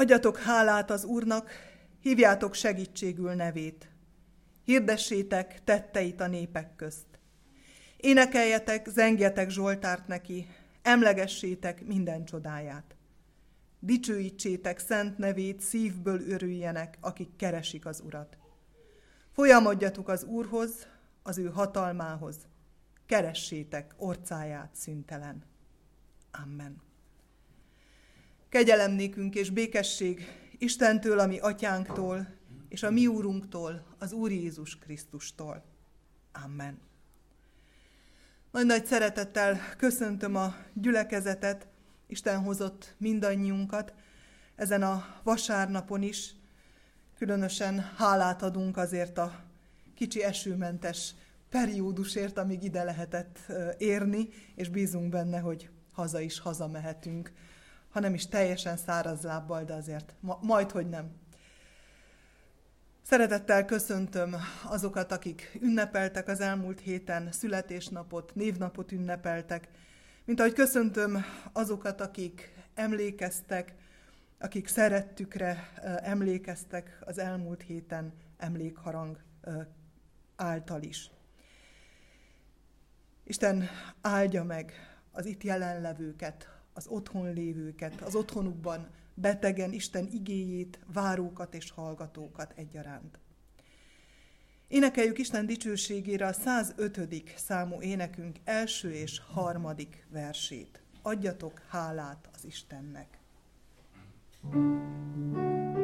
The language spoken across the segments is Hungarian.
Adjatok hálát az Úrnak, hívjátok segítségül nevét. Hirdessétek tetteit a népek közt. Énekeljetek, zengjetek Zsoltárt neki, emlegessétek minden csodáját. Dicsőítsétek szent nevét, szívből örüljenek, akik keresik az Urat. Folyamodjatok az Úrhoz, az ő hatalmához. Keressétek orcáját szüntelen. Amen. Kegyelem nékünk és békesség Istentől, ami atyánktól, és a mi úrunktól, az Úr Jézus Krisztustól. Amen. Nagy-nagy szeretettel köszöntöm a gyülekezetet, Isten hozott mindannyiunkat ezen a vasárnapon is. Különösen hálát adunk azért a kicsi esőmentes periódusért, amíg ide lehetett érni, és bízunk benne, hogy haza is hazamehetünk, ha nem is teljesen száraz lábbal, de azért ma, majd, hogy nem. Szeretettel köszöntöm azokat, akik ünnepeltek az elmúlt héten, születésnapot, névnapot ünnepeltek, mint ahogy köszöntöm azokat, akik emlékeztek, akik szerettükre emlékeztek az elmúlt héten emlékharang által is. Isten áldja meg az itt jelenlevőket, az otthon lévőket, az otthonukban betegen Isten igéjét, várókat és hallgatókat egyaránt. Énekeljük Isten dicsőségére a 105. számú énekünk első és harmadik versét. Adjatok hálát az Istennek. thank you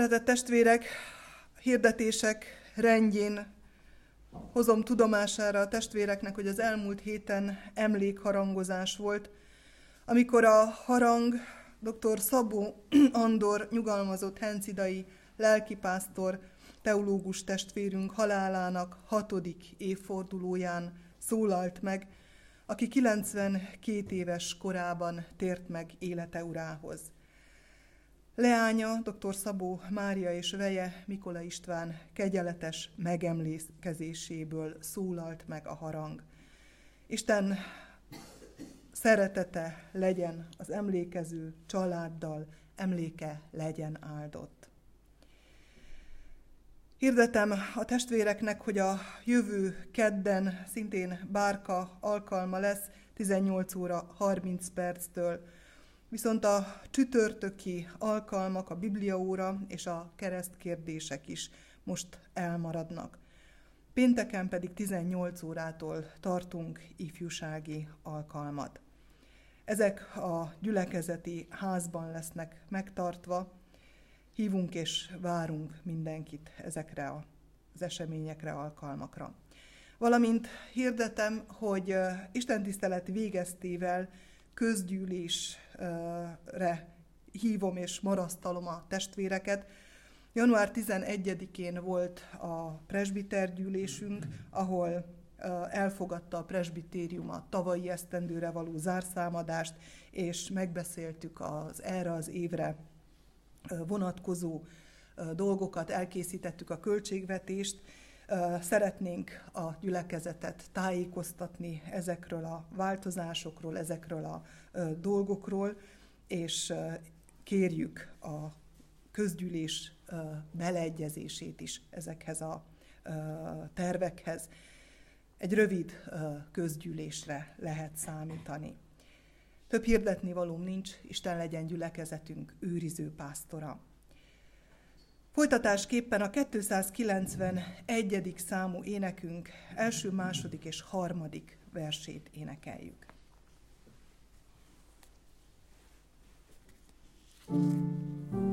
Szeretett testvérek, hirdetések rendjén hozom tudomására a testvéreknek, hogy az elmúlt héten emlékharangozás volt, amikor a harang dr. Szabó Andor nyugalmazott hencidai lelkipásztor, teológus testvérünk halálának hatodik évfordulóján szólalt meg, aki 92 éves korában tért meg élete urához. Leánya, dr. Szabó Mária és veje Mikola István kegyeletes megemlékezéséből szólalt meg a harang. Isten szeretete legyen az emlékező családdal, emléke legyen áldott. Hirdetem a testvéreknek, hogy a jövő kedden szintén bárka alkalma lesz 18 óra 30 perctől, Viszont a csütörtöki alkalmak, a bibliaóra és a keresztkérdések is most elmaradnak. Pénteken pedig 18 órától tartunk ifjúsági alkalmat. Ezek a gyülekezeti házban lesznek megtartva. Hívunk és várunk mindenkit ezekre az eseményekre, alkalmakra. Valamint hirdetem, hogy Isten tisztelet végeztével közgyűlésre hívom és marasztalom a testvéreket. Január 11-én volt a presbitergyűlésünk, ahol elfogadta a presbitérium a tavalyi esztendőre való zárszámadást, és megbeszéltük az erre az évre vonatkozó dolgokat, elkészítettük a költségvetést, szeretnénk a gyülekezetet tájékoztatni ezekről a változásokról, ezekről a dolgokról, és kérjük a közgyűlés beleegyezését is ezekhez a tervekhez. Egy rövid közgyűlésre lehet számítani. Több hirdetni valóm nincs, Isten legyen gyülekezetünk őriző pásztora. Folytatásképpen a 291. számú énekünk első, második és harmadik versét énekeljük. thank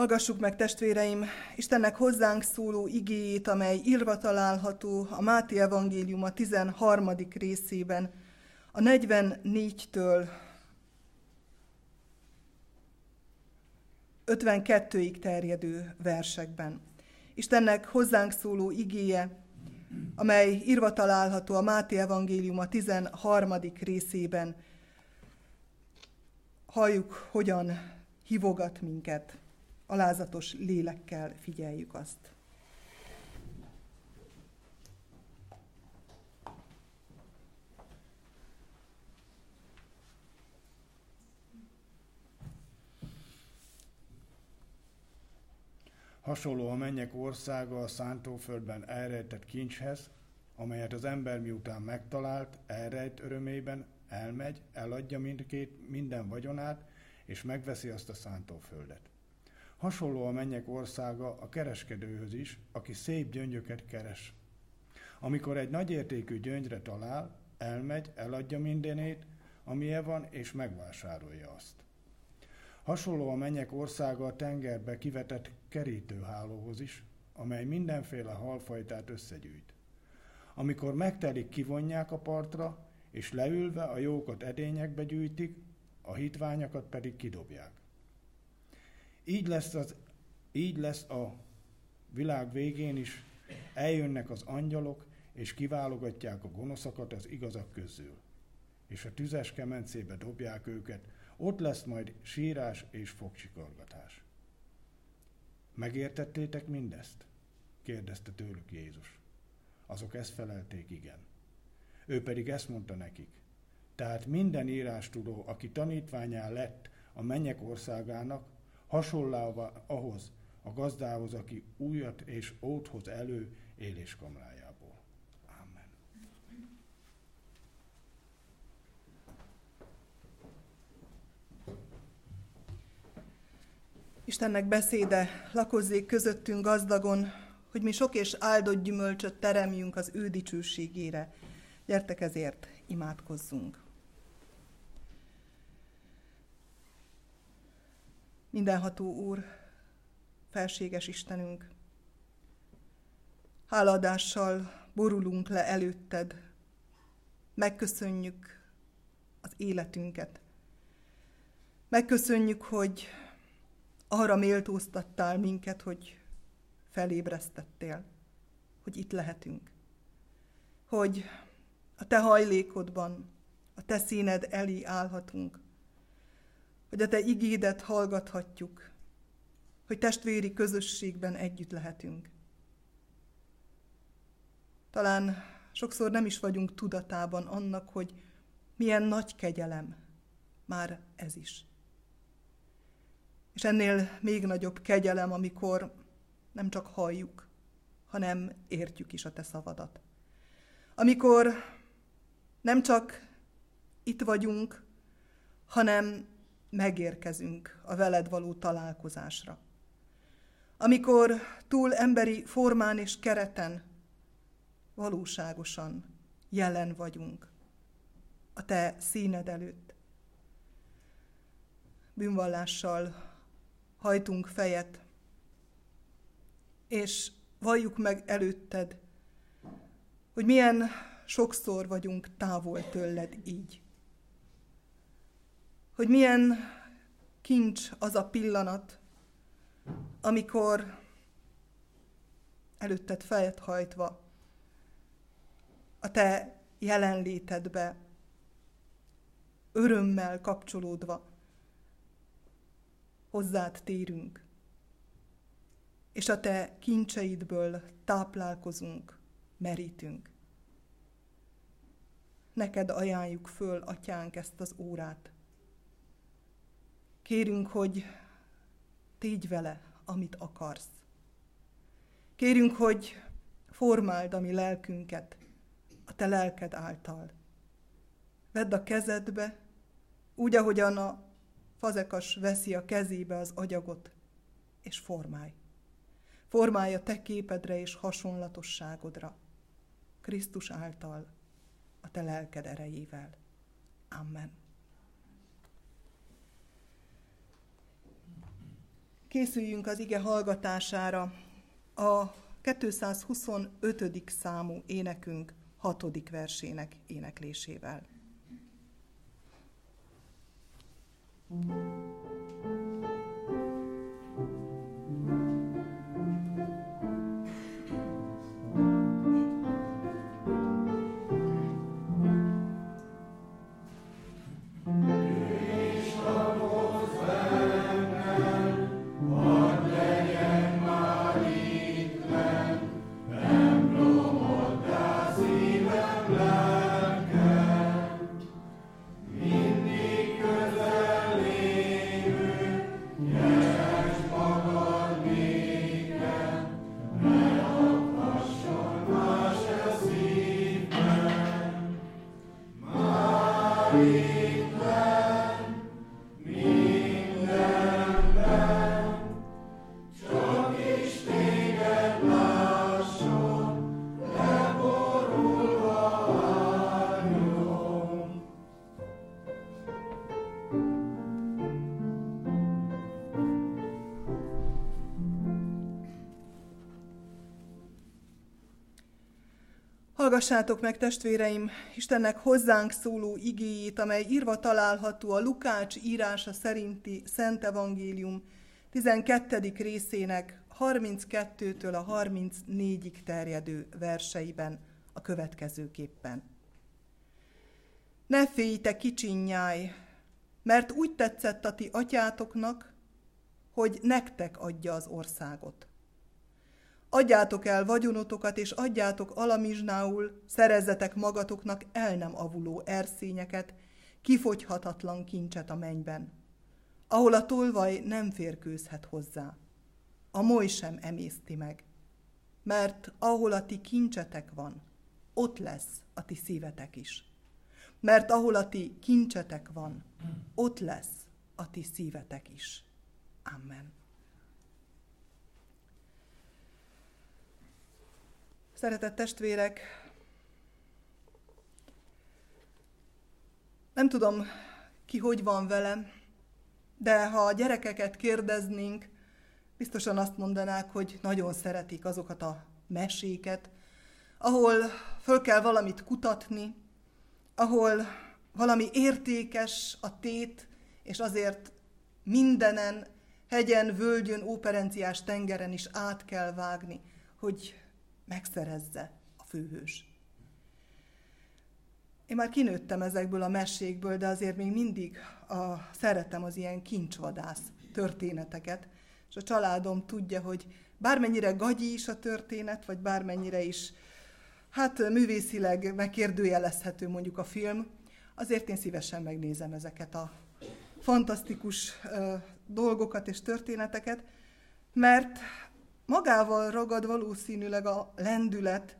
Hallgassuk meg, testvéreim, Istennek hozzánk szóló igéjét, amely írva található a Máté Evangélium a 13. részében, a 44-től 52-ig terjedő versekben. Istennek hozzánk szóló igéje, amely írva található a Máté Evangélium a 13. részében. Halljuk, hogyan hívogat minket alázatos lélekkel figyeljük azt. Hasonló a mennyek országa a szántóföldben elrejtett kincshez, amelyet az ember miután megtalált, elrejt örömében, elmegy, eladja mindkét, minden vagyonát, és megveszi azt a szántóföldet. Hasonló a mennyek országa a kereskedőhöz is, aki szép gyöngyöket keres. Amikor egy nagyértékű gyöngyre talál, elmegy, eladja mindenét, amilyen van, és megvásárolja azt. Hasonló a mennyek országa a tengerbe kivetett kerítőhálóhoz is, amely mindenféle halfajtát összegyűjt. Amikor megtelik, kivonják a partra, és leülve a jókat edényekbe gyűjtik, a hitványakat pedig kidobják. Így lesz, az, így lesz a világ végén is, eljönnek az angyalok, és kiválogatják a gonoszakat az igazak közül, és a tüzes kemencébe dobják őket, ott lesz majd sírás és fogcsikorgatás. Megértettétek mindezt? kérdezte tőlük Jézus. Azok ezt felelték, igen. Ő pedig ezt mondta nekik. Tehát minden írástudó, aki tanítványá lett a mennyek országának, hasonlóan ahhoz a gazdához, aki újat és óthoz elő éléskamrájából. Amen. Istennek beszéde lakozzék közöttünk gazdagon, hogy mi sok és áldott gyümölcsöt teremjünk az ő dicsőségére. Gyertek ezért, imádkozzunk. Mindenható Úr, felséges Istenünk, háladással borulunk le előtted, megköszönjük az életünket. Megköszönjük, hogy arra méltóztattál minket, hogy felébresztettél, hogy itt lehetünk. Hogy a te hajlékodban, a te színed elé állhatunk, hogy a te igédet hallgathatjuk, hogy testvéri közösségben együtt lehetünk. Talán sokszor nem is vagyunk tudatában annak, hogy milyen nagy kegyelem már ez is. És ennél még nagyobb kegyelem, amikor nem csak halljuk, hanem értjük is a te szavadat. Amikor nem csak itt vagyunk, hanem megérkezünk a veled való találkozásra. Amikor túl emberi formán és kereten valóságosan jelen vagyunk a te színed előtt. Bűnvallással hajtunk fejet, és valljuk meg előtted, hogy milyen sokszor vagyunk távol tőled így. Hogy milyen kincs az a pillanat, amikor előtted fejet hajtva a te jelenlétedbe örömmel kapcsolódva hozzád térünk, és a te kincseidből táplálkozunk, merítünk. Neked ajánljuk föl, atyánk, ezt az órát. Kérünk, hogy tégy vele, amit akarsz. Kérünk, hogy formáld a mi lelkünket a te lelked által. Vedd a kezedbe, úgy, ahogyan a fazekas veszi a kezébe az agyagot, és formálj. Formálj a te képedre és hasonlatosságodra, Krisztus által, a te lelked erejével. Amen. Készüljünk az ige hallgatására. A 225. számú énekünk hatodik versének éneklésével. thank you we Hallgassátok meg, testvéreim, Istennek hozzánk szóló igéjét, amely írva található a Lukács írása szerinti Szent Evangélium 12. részének 32-től a 34-ig terjedő verseiben a következőképpen. Ne félj, te kicsinyáj, mert úgy tetszett a ti atyátoknak, hogy nektek adja az országot. Adjátok el vagyonotokat, és adjátok alamizsnául, szerezzetek magatoknak el nem avuló erszényeket, kifogyhatatlan kincset a mennyben, ahol a tolvaj nem férkőzhet hozzá, a moly sem emészti meg, mert ahol a ti kincsetek van, ott lesz a ti szívetek is. Mert ahol a ti kincsetek van, ott lesz a ti szívetek is. Amen. Szeretett testvérek, nem tudom, ki hogy van velem, de ha a gyerekeket kérdeznénk, biztosan azt mondanák, hogy nagyon szeretik azokat a meséket, ahol föl kell valamit kutatni, ahol valami értékes a tét, és azért mindenen, hegyen, völgyön, óperenciás tengeren is át kell vágni, hogy megszerezze a főhős. Én már kinőttem ezekből a mesékből, de azért még mindig a, szeretem az ilyen kincsvadász történeteket, és a családom tudja, hogy bármennyire gagyi is a történet, vagy bármennyire is hát művészileg megkérdőjelezhető mondjuk a film, azért én szívesen megnézem ezeket a fantasztikus uh, dolgokat és történeteket, mert magával ragad valószínűleg a lendület,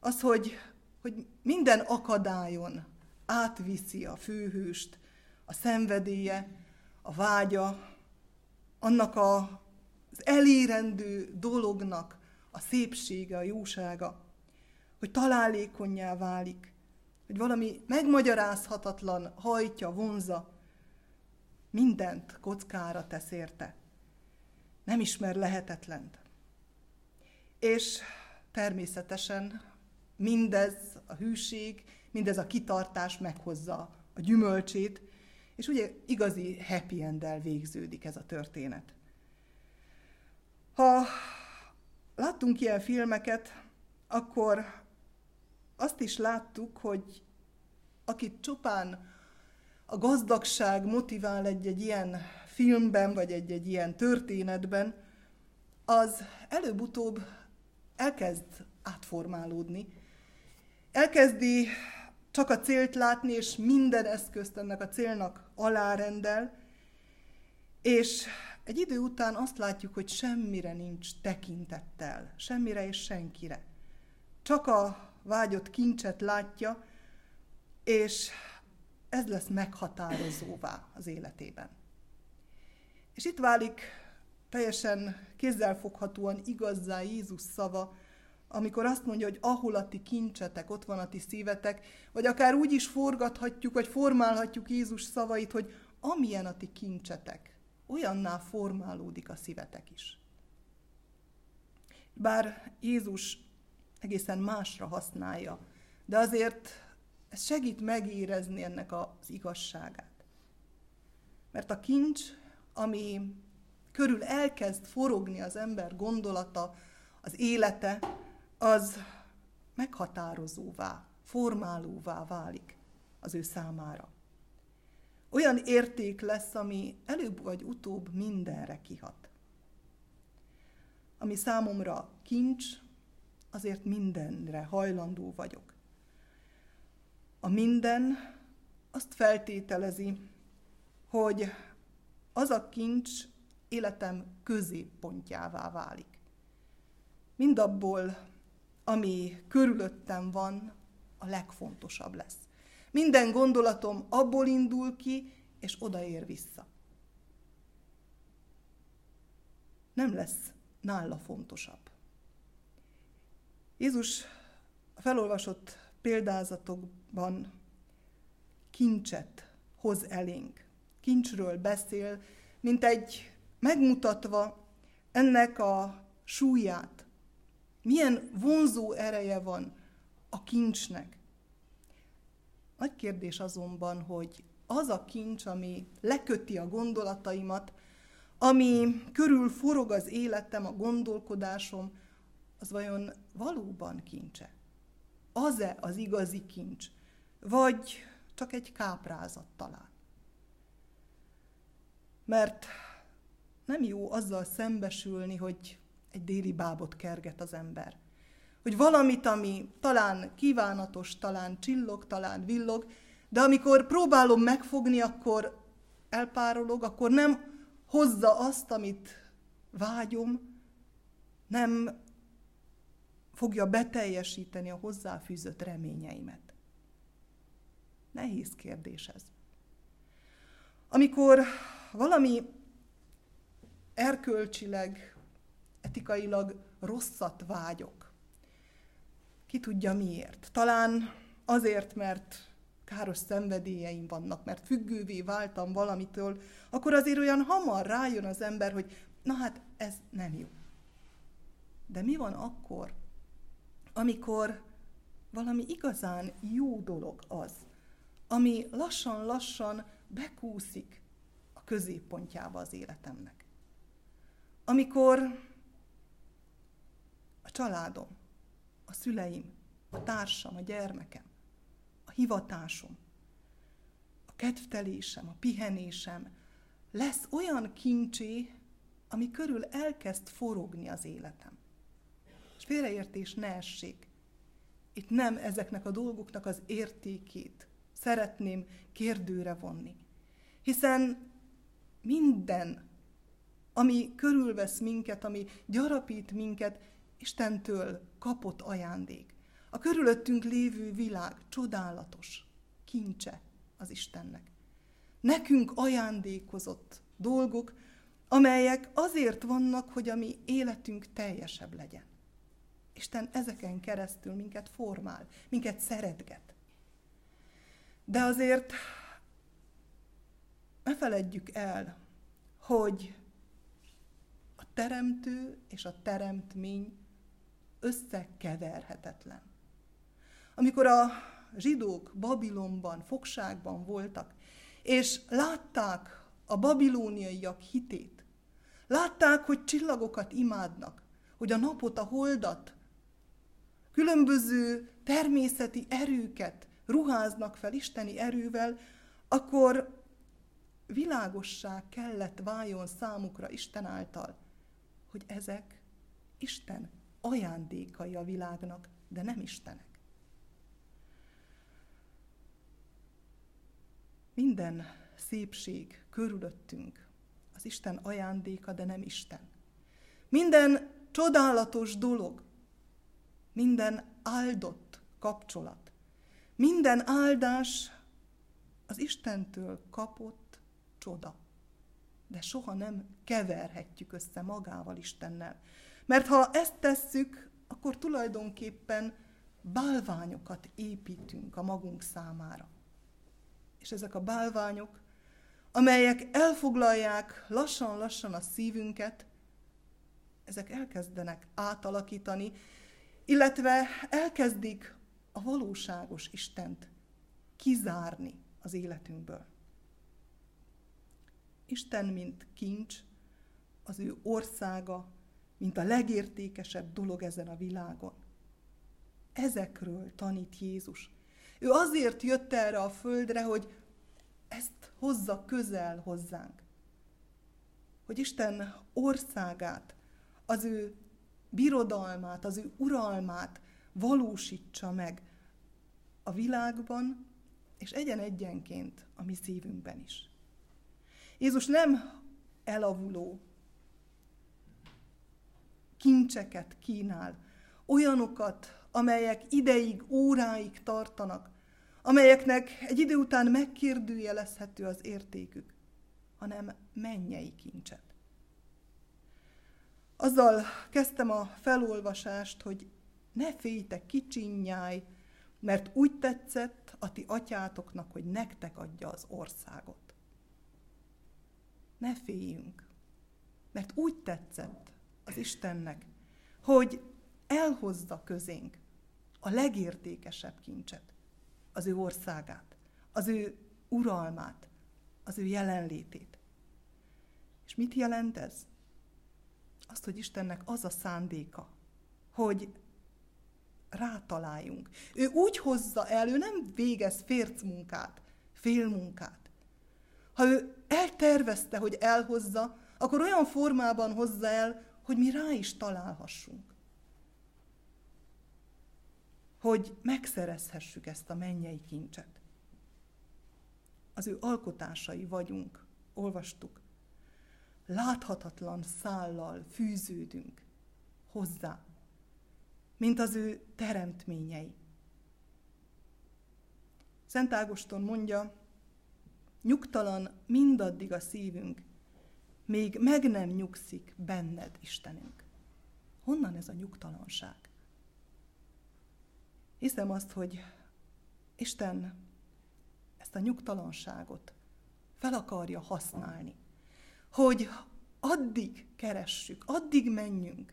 az, hogy, hogy minden akadályon átviszi a főhőst, a szenvedélye, a vágya, annak a, az elérendő dolognak a szépsége, a jósága, hogy találékonyá válik, hogy valami megmagyarázhatatlan hajtja, vonza, mindent kockára tesz érte. Nem ismer lehetetlent. És természetesen mindez a hűség, mindez a kitartás meghozza a gyümölcsét, és ugye igazi happy end végződik ez a történet. Ha láttunk ilyen filmeket, akkor azt is láttuk, hogy akit csupán a gazdagság motivál egy-egy ilyen filmben, vagy egy-egy ilyen történetben, az előbb-utóbb elkezd átformálódni. Elkezdi csak a célt látni, és minden eszközt ennek a célnak alárendel, és egy idő után azt látjuk, hogy semmire nincs tekintettel, semmire és senkire. Csak a vágyott kincset látja, és ez lesz meghatározóvá az életében. És itt válik teljesen kézzelfoghatóan igazzá Jézus szava, amikor azt mondja, hogy ahol a ti kincsetek, ott van a ti szívetek, vagy akár úgy is forgathatjuk, vagy formálhatjuk Jézus szavait, hogy amilyen a ti kincsetek, olyanná formálódik a szívetek is. Bár Jézus egészen másra használja, de azért ez segít megérezni ennek az igazságát. Mert a kincs, ami körül elkezd forogni az ember gondolata, az élete, az meghatározóvá, formálóvá válik az ő számára. Olyan érték lesz, ami előbb vagy utóbb mindenre kihat. Ami számomra kincs, azért mindenre hajlandó vagyok. A minden azt feltételezi, hogy az a kincs életem középpontjává válik. Mindabból, ami körülöttem van, a legfontosabb lesz. Minden gondolatom abból indul ki, és odaér vissza. Nem lesz nála fontosabb. Jézus felolvasott példázatokban kincset hoz elénk. Kincsről beszél, mint egy megmutatva ennek a súlyát, milyen vonzó ereje van a kincsnek. Nagy kérdés azonban, hogy az a kincs, ami leköti a gondolataimat, ami körül forog az életem, a gondolkodásom, az vajon valóban kincse? Az-e az igazi kincs? Vagy csak egy káprázat talán? Mert nem jó azzal szembesülni, hogy egy déli bábot kerget az ember. Hogy valamit, ami talán kívánatos, talán csillog, talán villog, de amikor próbálom megfogni, akkor elpárolog, akkor nem hozza azt, amit vágyom, nem fogja beteljesíteni a hozzáfűzött reményeimet. Nehéz kérdés ez. Amikor valami erkölcsileg, etikailag rosszat vágyok, ki tudja miért. Talán azért, mert káros szenvedélyeim vannak, mert függővé váltam valamitől, akkor azért olyan hamar rájön az ember, hogy na hát ez nem jó. De mi van akkor, amikor valami igazán jó dolog az, ami lassan-lassan bekúszik a középpontjába az életemnek. Amikor a családom, a szüleim, a társam, a gyermekem, a hivatásom, a kedvtelésem, a pihenésem lesz olyan kincsé, ami körül elkezd forogni az életem. És félreértés ne essék. Itt nem ezeknek a dolgoknak az értékét szeretném kérdőre vonni. Hiszen minden, ami körülvesz minket, ami gyarapít minket, Istentől kapott ajándék. A körülöttünk lévő világ csodálatos, kincse az Istennek. Nekünk ajándékozott dolgok, amelyek azért vannak, hogy a mi életünk teljesebb legyen. Isten ezeken keresztül minket formál, minket szeretget. De azért ne feledjük el, hogy teremtő és a teremtmény összekeverhetetlen. Amikor a zsidók Babilonban, fogságban voltak, és látták a babilóniaiak hitét, látták, hogy csillagokat imádnak, hogy a napot, a holdat, különböző természeti erőket ruháznak fel isteni erővel, akkor világossá kellett váljon számukra Isten által, hogy ezek Isten ajándékai a világnak, de nem Istenek. Minden szépség körülöttünk az Isten ajándéka, de nem Isten. Minden csodálatos dolog, minden áldott kapcsolat, minden áldás az Istentől kapott csoda. De soha nem keverhetjük össze magával Istennel. Mert ha ezt tesszük, akkor tulajdonképpen bálványokat építünk a magunk számára. És ezek a bálványok, amelyek elfoglalják lassan-lassan a szívünket, ezek elkezdenek átalakítani, illetve elkezdik a valóságos Istent kizárni az életünkből. Isten, mint kincs, az ő országa, mint a legértékesebb dolog ezen a világon. Ezekről tanít Jézus. Ő azért jött erre a földre, hogy ezt hozza közel hozzánk. Hogy Isten országát, az ő birodalmát, az ő uralmát valósítsa meg a világban, és egyen-egyenként a mi szívünkben is. Jézus nem elavuló, kincseket kínál, olyanokat, amelyek ideig, óráig tartanak, amelyeknek egy idő után megkérdőjelezhető az értékük, hanem mennyei kincset. Azzal kezdtem a felolvasást, hogy ne féltek kicsinyáj, mert úgy tetszett a ti atyátoknak, hogy nektek adja az országot. Ne féljünk, mert úgy tetszett az Istennek, hogy elhozza közénk a legértékesebb kincset, az ő országát, az ő uralmát, az ő jelenlétét. És mit jelent ez? Azt, hogy Istennek az a szándéka, hogy rátaláljunk. Ő úgy hozza el, ő nem végez férc munkát, félmunkát. Ha ő eltervezte, hogy elhozza, akkor olyan formában hozza el, hogy mi rá is találhassunk. Hogy megszerezhessük ezt a mennyei kincset. Az ő alkotásai vagyunk, olvastuk. Láthatatlan szállal fűződünk hozzá, mint az ő teremtményei. Szent Ágoston mondja, nyugtalan mindaddig a szívünk, még meg nem nyugszik benned, Istenünk. Honnan ez a nyugtalanság? Hiszem azt, hogy Isten ezt a nyugtalanságot fel akarja használni, hogy addig keressük, addig menjünk,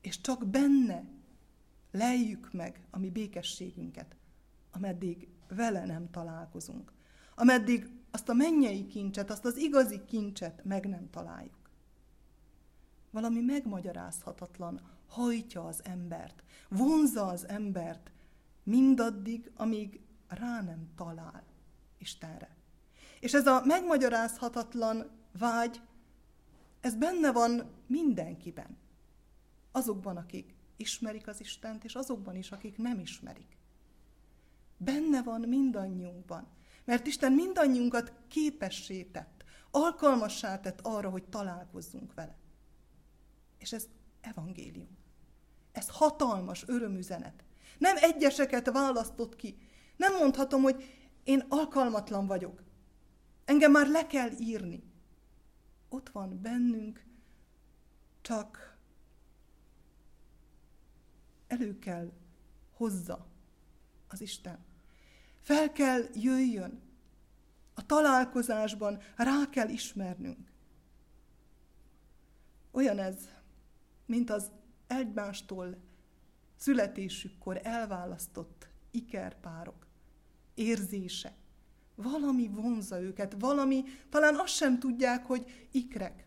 és csak benne lejjük meg a mi békességünket, ameddig vele nem találkozunk, ameddig azt a mennyei kincset, azt az igazi kincset meg nem találjuk. Valami megmagyarázhatatlan hajtja az embert, vonza az embert mindaddig, amíg rá nem talál Istenre. És ez a megmagyarázhatatlan vágy, ez benne van mindenkiben. Azokban, akik ismerik az Istent, és azokban is, akik nem ismerik. Benne van mindannyiunkban. Mert Isten mindannyiunkat képessé tett, alkalmassá tett arra, hogy találkozzunk vele. És ez evangélium. Ez hatalmas örömüzenet. Nem egyeseket választott ki. Nem mondhatom, hogy én alkalmatlan vagyok. Engem már le kell írni. Ott van bennünk, csak elő kell hozza az Isten. Fel kell jöjjön. A találkozásban rá kell ismernünk. Olyan ez, mint az egymástól születésükkor elválasztott ikerpárok érzése. Valami vonza őket, valami, talán azt sem tudják, hogy ikrek,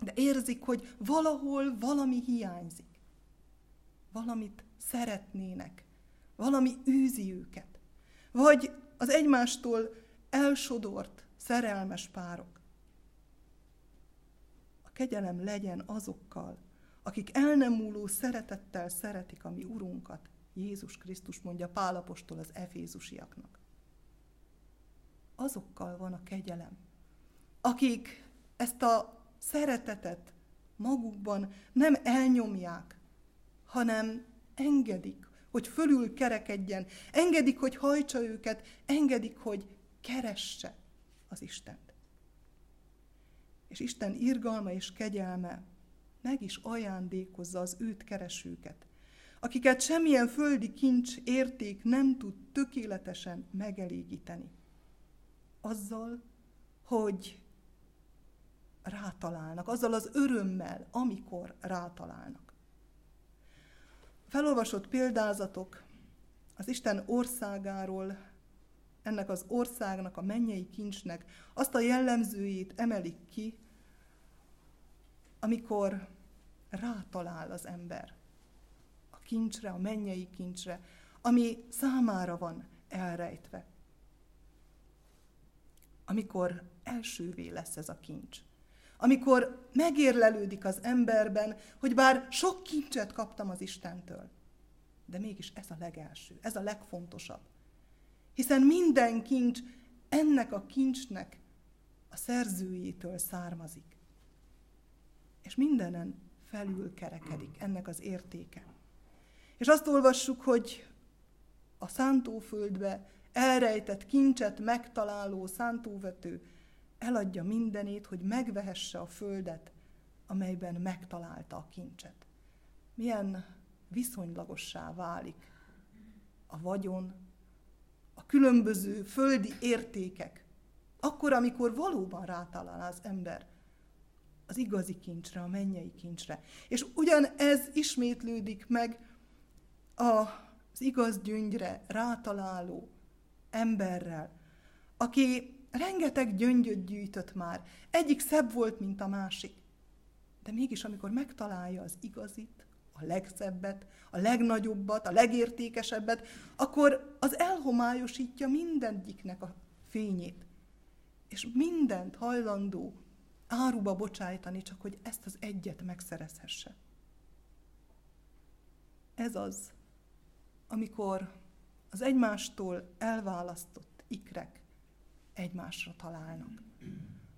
de érzik, hogy valahol valami hiányzik. Valamit szeretnének, valami űzi őket. Vagy az egymástól elsodort, szerelmes párok. A kegyelem legyen azokkal, akik el nem múló szeretettel szeretik a mi Urunkat, Jézus Krisztus mondja Pálapostól az efézusiaknak. Azokkal van a kegyelem, akik ezt a szeretetet magukban nem elnyomják, hanem engedik, hogy fölül kerekedjen, engedik, hogy hajtsa őket, engedik, hogy keresse az Istent. És Isten irgalma és kegyelme meg is ajándékozza az őt keresőket, akiket semmilyen földi kincs érték nem tud tökéletesen megelégíteni. Azzal, hogy rátalálnak, azzal az örömmel, amikor rátalálnak felolvasott példázatok az Isten országáról, ennek az országnak, a mennyei kincsnek azt a jellemzőjét emelik ki, amikor rátalál az ember a kincsre, a mennyei kincsre, ami számára van elrejtve. Amikor elsővé lesz ez a kincs. Amikor megérlelődik az emberben, hogy bár sok kincset kaptam az Istentől, de mégis ez a legelső, ez a legfontosabb. Hiszen minden kincs ennek a kincsnek a szerzőjétől származik. És mindenen felül kerekedik ennek az értéke. És azt olvassuk, hogy a szántóföldbe elrejtett kincset megtaláló szántóvető eladja mindenét, hogy megvehesse a földet, amelyben megtalálta a kincset. Milyen viszonylagossá válik a vagyon, a különböző földi értékek, akkor, amikor valóban rátalál az ember az igazi kincsre, a mennyei kincsre. És ugyanez ismétlődik meg az igaz gyöngyre rátaláló emberrel, aki rengeteg gyöngyöt gyűjtött már, egyik szebb volt, mint a másik. De mégis, amikor megtalálja az igazit, a legszebbet, a legnagyobbat, a legértékesebbet, akkor az elhomályosítja mindegyiknek a fényét. És mindent hajlandó áruba bocsájtani, csak hogy ezt az egyet megszerezhesse. Ez az, amikor az egymástól elválasztott ikrek egymásra találnak.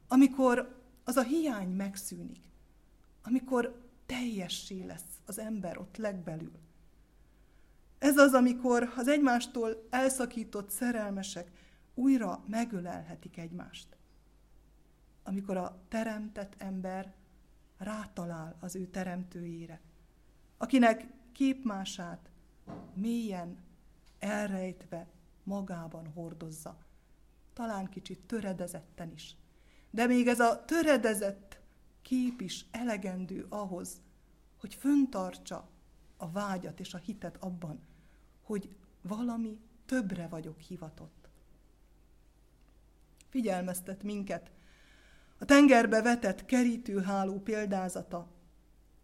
Amikor az a hiány megszűnik, amikor teljessé lesz az ember ott legbelül. Ez az, amikor az egymástól elszakított szerelmesek újra megölelhetik egymást. Amikor a teremtett ember rátalál az ő teremtőjére, akinek képmását mélyen elrejtve magában hordozza, talán kicsit töredezetten is. De még ez a töredezett kép is elegendő ahhoz, hogy föntartsa a vágyat és a hitet abban, hogy valami többre vagyok hivatott. Figyelmeztet minket a tengerbe vetett kerítőháló példázata,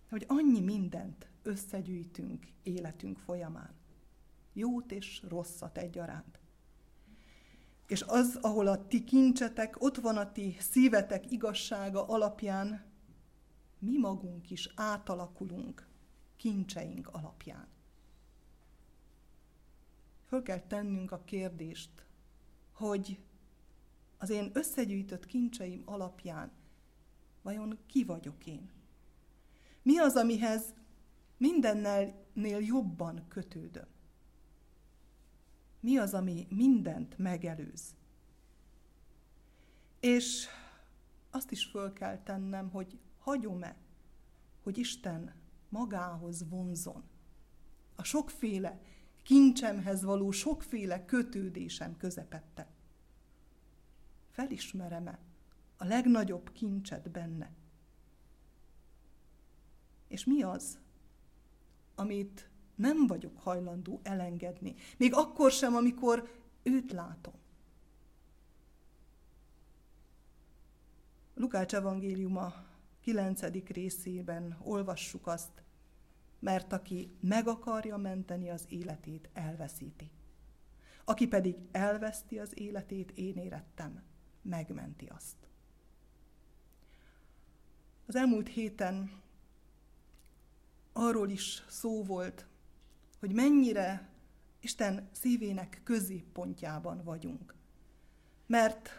hogy annyi mindent összegyűjtünk életünk folyamán. Jót és rosszat egyaránt. És az, ahol a ti kincsetek, ott van a ti szívetek igazsága alapján, mi magunk is átalakulunk kincseink alapján. Föl kell tennünk a kérdést, hogy az én összegyűjtött kincseim alapján vajon ki vagyok én? Mi az, amihez mindennél jobban kötődöm? Mi az, ami mindent megelőz? És azt is föl kell tennem, hogy hagyom-e, hogy Isten magához vonzon. A sokféle kincsemhez való sokféle kötődésem közepette. Felismerem-e a legnagyobb kincset benne? És mi az, amit nem vagyok hajlandó elengedni, még akkor sem, amikor őt látom? Lukács evangéliuma 9. részében olvassuk azt, mert aki meg akarja menteni az életét, elveszíti. Aki pedig elveszti az életét, én érettem, megmenti azt. Az elmúlt héten arról is szó volt, hogy mennyire Isten szívének középpontjában vagyunk. Mert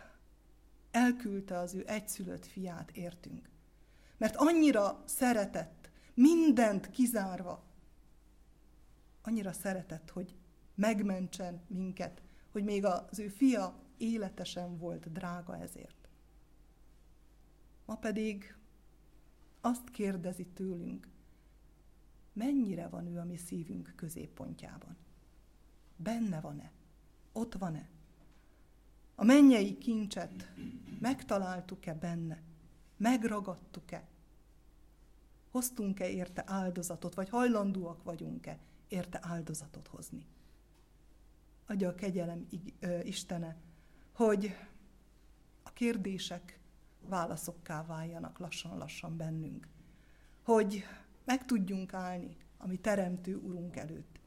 elküldte az ő egyszülött fiát értünk mert annyira szeretett, mindent kizárva, annyira szeretett, hogy megmentsen minket, hogy még az ő fia életesen volt drága ezért. Ma pedig azt kérdezi tőlünk, mennyire van ő a mi szívünk középpontjában. Benne van-e? Ott van-e? A mennyei kincset megtaláltuk-e benne? Megragadtuk-e? Hoztunk-e érte áldozatot, vagy hajlandóak vagyunk-e érte áldozatot hozni? Adja a kegyelem Istene, hogy a kérdések válaszokká váljanak lassan-lassan bennünk. Hogy meg tudjunk állni a mi teremtő Urunk előtt,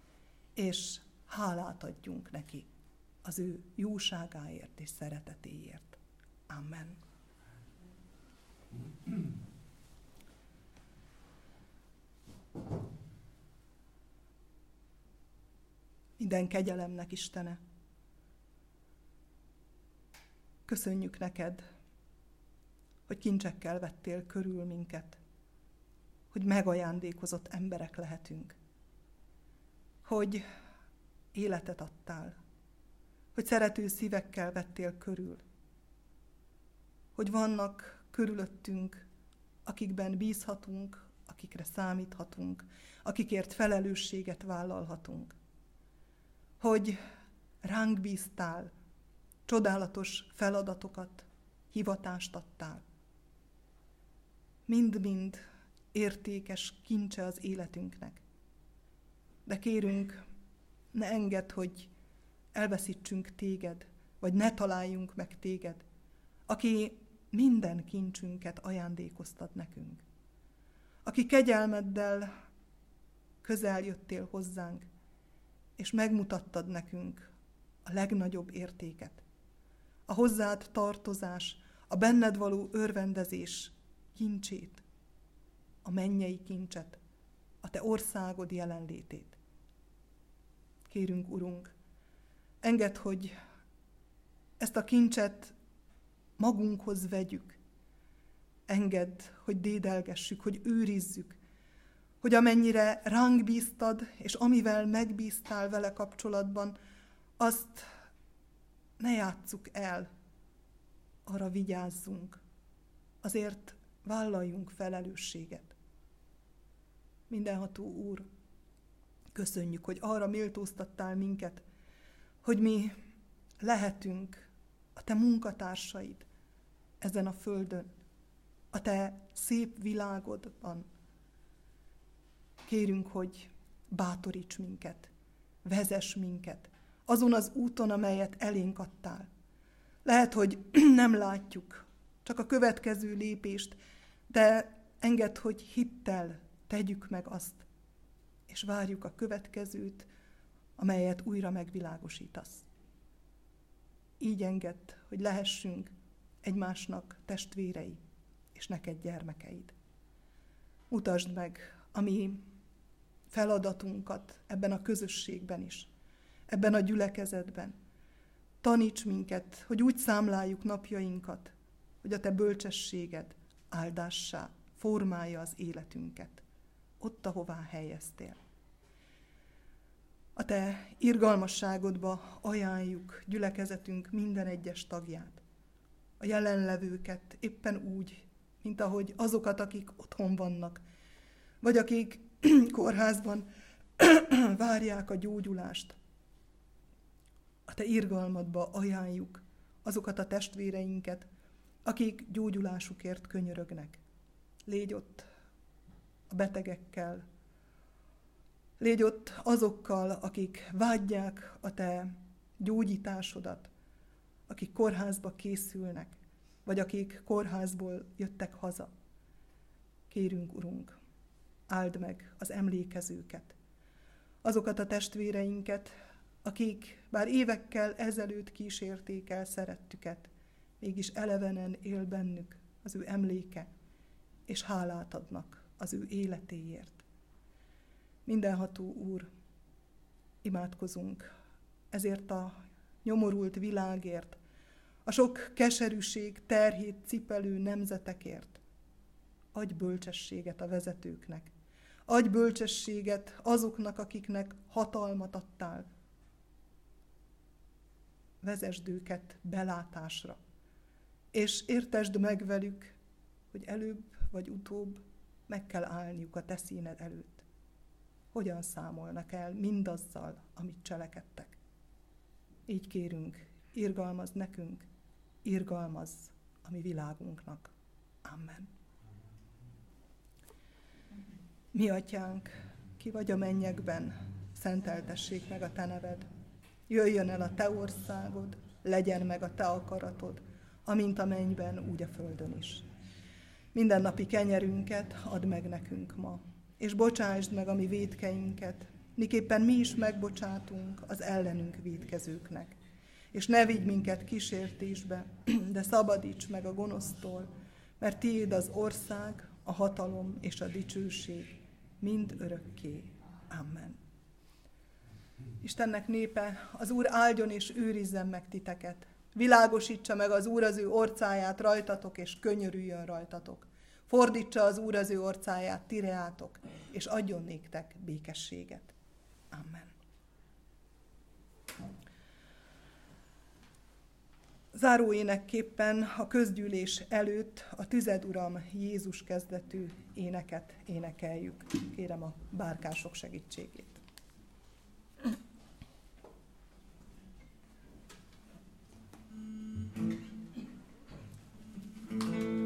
és hálát adjunk neki az ő jóságáért és szeretetéért. Amen. Minden kegyelemnek Istene. Köszönjük neked, hogy kincsekkel vettél körül minket, hogy megajándékozott emberek lehetünk, hogy életet adtál, hogy szerető szívekkel vettél körül, hogy vannak körülöttünk, akikben bízhatunk, akikre számíthatunk, akikért felelősséget vállalhatunk. Hogy ránk bíztál, csodálatos feladatokat, hivatást adtál. Mind-mind értékes kincse az életünknek. De kérünk, ne engedd, hogy elveszítsünk téged, vagy ne találjunk meg téged, aki minden kincsünket ajándékoztat nekünk. Aki kegyelmeddel közel jöttél hozzánk, és megmutattad nekünk a legnagyobb értéket. A hozzád tartozás, a benned való örvendezés kincsét, a mennyei kincset, a te országod jelenlétét. Kérünk, Urunk, engedd, hogy ezt a kincset magunkhoz vegyük. Engedd, hogy dédelgessük, hogy őrizzük, hogy amennyire ránk bíztad, és amivel megbíztál vele kapcsolatban, azt ne játsszuk el, arra vigyázzunk, azért vállaljunk felelősséget. Mindenható Úr, köszönjük, hogy arra méltóztattál minket, hogy mi lehetünk a te munkatársaid ezen a földön, a te szép világodban. Kérünk, hogy bátoríts minket, vezess minket azon az úton, amelyet elénk adtál. Lehet, hogy nem látjuk csak a következő lépést, de engedd, hogy hittel tegyük meg azt, és várjuk a következőt, amelyet újra megvilágosítasz. Így engedd, hogy lehessünk egymásnak testvérei, és neked gyermekeid. Mutasd meg a mi feladatunkat ebben a közösségben is, ebben a gyülekezetben. Taníts minket, hogy úgy számláljuk napjainkat, hogy a te bölcsességed áldássá formálja az életünket, ott, ahová helyeztél. A te irgalmasságodba ajánljuk gyülekezetünk minden egyes tagját, a jelenlevőket éppen úgy, mint ahogy azokat, akik otthon vannak, vagy akik kórházban várják a gyógyulást. A te irgalmadba ajánljuk azokat a testvéreinket, akik gyógyulásukért könyörögnek. Légy ott a betegekkel, légy ott azokkal, akik vágyják a te gyógyításodat, akik kórházba készülnek, vagy akik kórházból jöttek haza. Kérünk, Urunk, áld meg az emlékezőket, azokat a testvéreinket, akik bár évekkel ezelőtt kísérték el szerettüket, mégis elevenen él bennük az ő emléke, és hálát adnak az ő életéért. Mindenható Úr, imádkozunk ezért a nyomorult világért, a sok keserűség terhét cipelő nemzetekért. Adj bölcsességet a vezetőknek, adj bölcsességet azoknak, akiknek hatalmat adtál. Vezesd őket belátásra, és értesd meg velük, hogy előbb vagy utóbb meg kell állniuk a te színed előtt. Hogyan számolnak el mindazzal, amit cselekedtek. Így kérünk, irgalmaz nekünk, irgalmaz a mi világunknak. Amen. Mi atyánk, ki vagy a mennyekben, szenteltessék meg a te neved. Jöjjön el a te országod, legyen meg a te akaratod, amint a mennyben, úgy a földön is. Minden napi kenyerünket add meg nekünk ma, és bocsásd meg a mi védkeinket, miképpen mi is megbocsátunk az ellenünk védkezőknek. És ne vigy minket kísértésbe, de szabadíts meg a gonosztól, mert tiéd az ország, a hatalom és a dicsőség, mind örökké. Amen. Istennek népe, az Úr áldjon és őrizzen meg titeket. Világosítsa meg az Úr az ő orcáját rajtatok, és könyörüljön rajtatok. Fordítsa az Úr az ő orcáját tireátok, és adjon néktek békességet. Amen. Záróénekképpen a közgyűlés előtt a Tüzed Uram Jézus kezdetű éneket énekeljük. Kérem a bárkások segítségét. thank mm-hmm. you